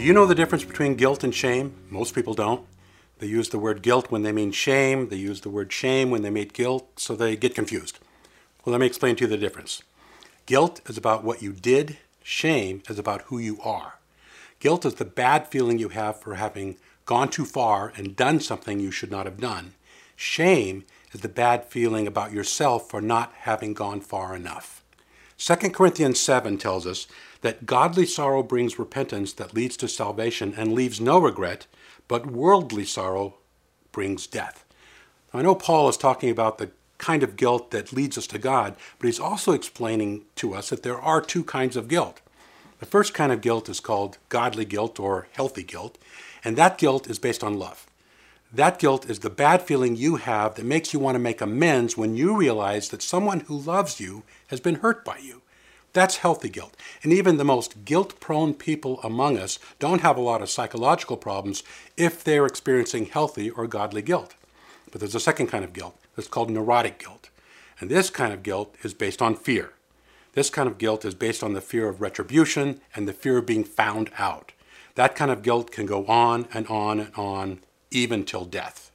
Do you know the difference between guilt and shame? Most people don't. They use the word guilt when they mean shame, they use the word shame when they mean guilt, so they get confused. Well, let me explain to you the difference. Guilt is about what you did, shame is about who you are. Guilt is the bad feeling you have for having gone too far and done something you should not have done. Shame is the bad feeling about yourself for not having gone far enough. 2 Corinthians 7 tells us that godly sorrow brings repentance that leads to salvation and leaves no regret, but worldly sorrow brings death. I know Paul is talking about the kind of guilt that leads us to God, but he's also explaining to us that there are two kinds of guilt. The first kind of guilt is called godly guilt or healthy guilt, and that guilt is based on love. That guilt is the bad feeling you have that makes you want to make amends when you realize that someone who loves you has been hurt by you. That's healthy guilt. And even the most guilt prone people among us don't have a lot of psychological problems if they're experiencing healthy or godly guilt. But there's a second kind of guilt that's called neurotic guilt. And this kind of guilt is based on fear. This kind of guilt is based on the fear of retribution and the fear of being found out. That kind of guilt can go on and on and on, even till death.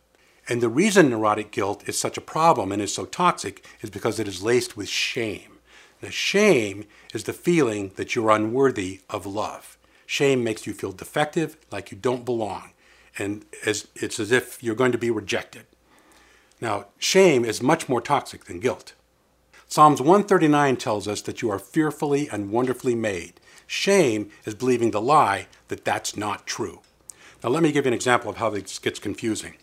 And the reason neurotic guilt is such a problem and is so toxic is because it is laced with shame. The shame is the feeling that you're unworthy of love. Shame makes you feel defective, like you don't belong, and as, it's as if you're going to be rejected. Now, shame is much more toxic than guilt. Psalms 139 tells us that you are fearfully and wonderfully made. Shame is believing the lie that that's not true. Now, let me give you an example of how this gets confusing.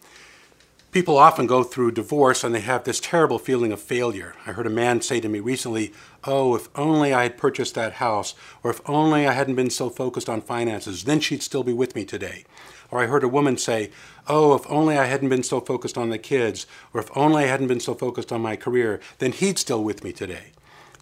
People often go through divorce and they have this terrible feeling of failure. I heard a man say to me recently, Oh, if only I had purchased that house, or if only I hadn't been so focused on finances, then she'd still be with me today. Or I heard a woman say, Oh, if only I hadn't been so focused on the kids, or if only I hadn't been so focused on my career, then he'd still be with me today.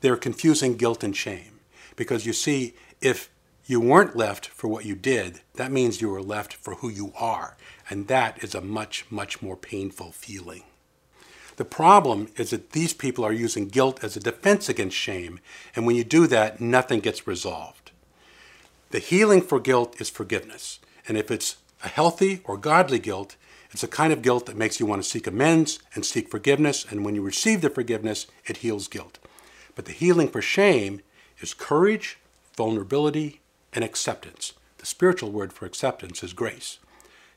They're confusing guilt and shame. Because you see, if you weren't left for what you did, that means you were left for who you are. And that is a much, much more painful feeling. The problem is that these people are using guilt as a defense against shame, and when you do that, nothing gets resolved. The healing for guilt is forgiveness, and if it's a healthy or godly guilt, it's a kind of guilt that makes you want to seek amends and seek forgiveness, and when you receive the forgiveness, it heals guilt. But the healing for shame is courage, vulnerability, and acceptance. The spiritual word for acceptance is grace.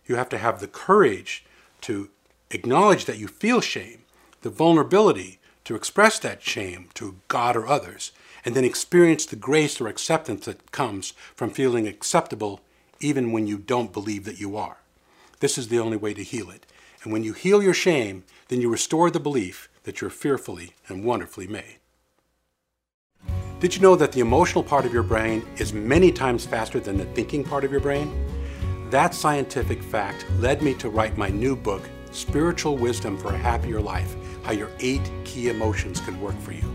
You have to have the courage to acknowledge that you feel shame, the vulnerability to express that shame to God or others, and then experience the grace or acceptance that comes from feeling acceptable even when you don't believe that you are. This is the only way to heal it. And when you heal your shame, then you restore the belief that you're fearfully and wonderfully made. Did you know that the emotional part of your brain is many times faster than the thinking part of your brain? That scientific fact led me to write my new book, Spiritual Wisdom for a Happier Life How Your Eight Key Emotions Can Work for You.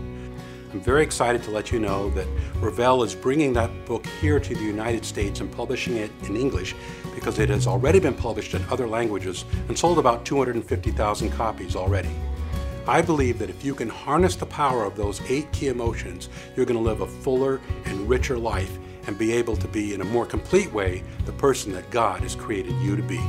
I'm very excited to let you know that Revell is bringing that book here to the United States and publishing it in English because it has already been published in other languages and sold about 250,000 copies already. I believe that if you can harness the power of those eight key emotions, you're going to live a fuller and richer life and be able to be, in a more complete way, the person that God has created you to be.